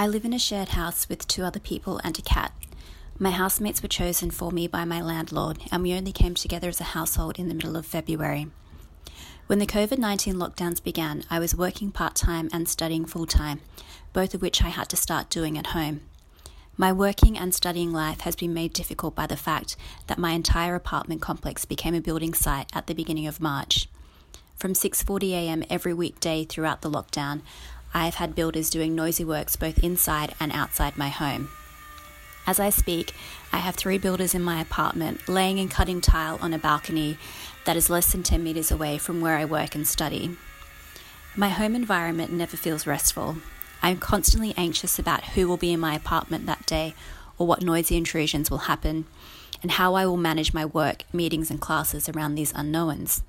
I live in a shared house with two other people and a cat. My housemates were chosen for me by my landlord, and we only came together as a household in the middle of February. When the COVID 19 lockdowns began, I was working part time and studying full time, both of which I had to start doing at home. My working and studying life has been made difficult by the fact that my entire apartment complex became a building site at the beginning of March. From 6:40 a.m. every weekday throughout the lockdown, I have had builders doing noisy works both inside and outside my home. As I speak, I have three builders in my apartment laying and cutting tile on a balcony that is less than 10 metres away from where I work and study. My home environment never feels restful. I am constantly anxious about who will be in my apartment that day or what noisy intrusions will happen and how I will manage my work, meetings, and classes around these unknowns.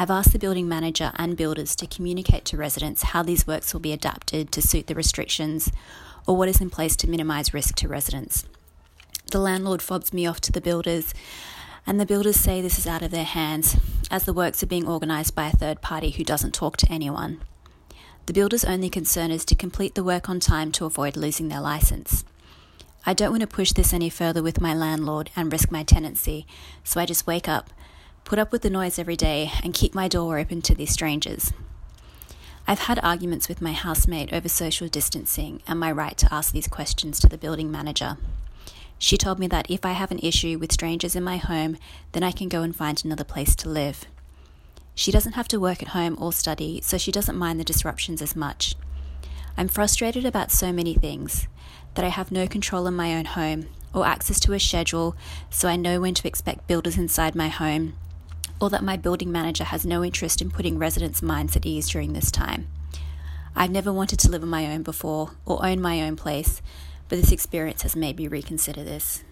I've asked the building manager and builders to communicate to residents how these works will be adapted to suit the restrictions or what is in place to minimise risk to residents. The landlord fobs me off to the builders, and the builders say this is out of their hands as the works are being organised by a third party who doesn't talk to anyone. The builder's only concern is to complete the work on time to avoid losing their licence. I don't want to push this any further with my landlord and risk my tenancy, so I just wake up, put up with the noise every day, and keep my door open to these strangers. I've had arguments with my housemate over social distancing and my right to ask these questions to the building manager. She told me that if I have an issue with strangers in my home, then I can go and find another place to live. She doesn't have to work at home or study, so she doesn't mind the disruptions as much. I'm frustrated about so many things that I have no control in my own home or access to a schedule so I know when to expect builders inside my home or that my building manager has no interest in putting residents' minds at ease during this time. I've never wanted to live on my own before or own my own place, but this experience has made me reconsider this.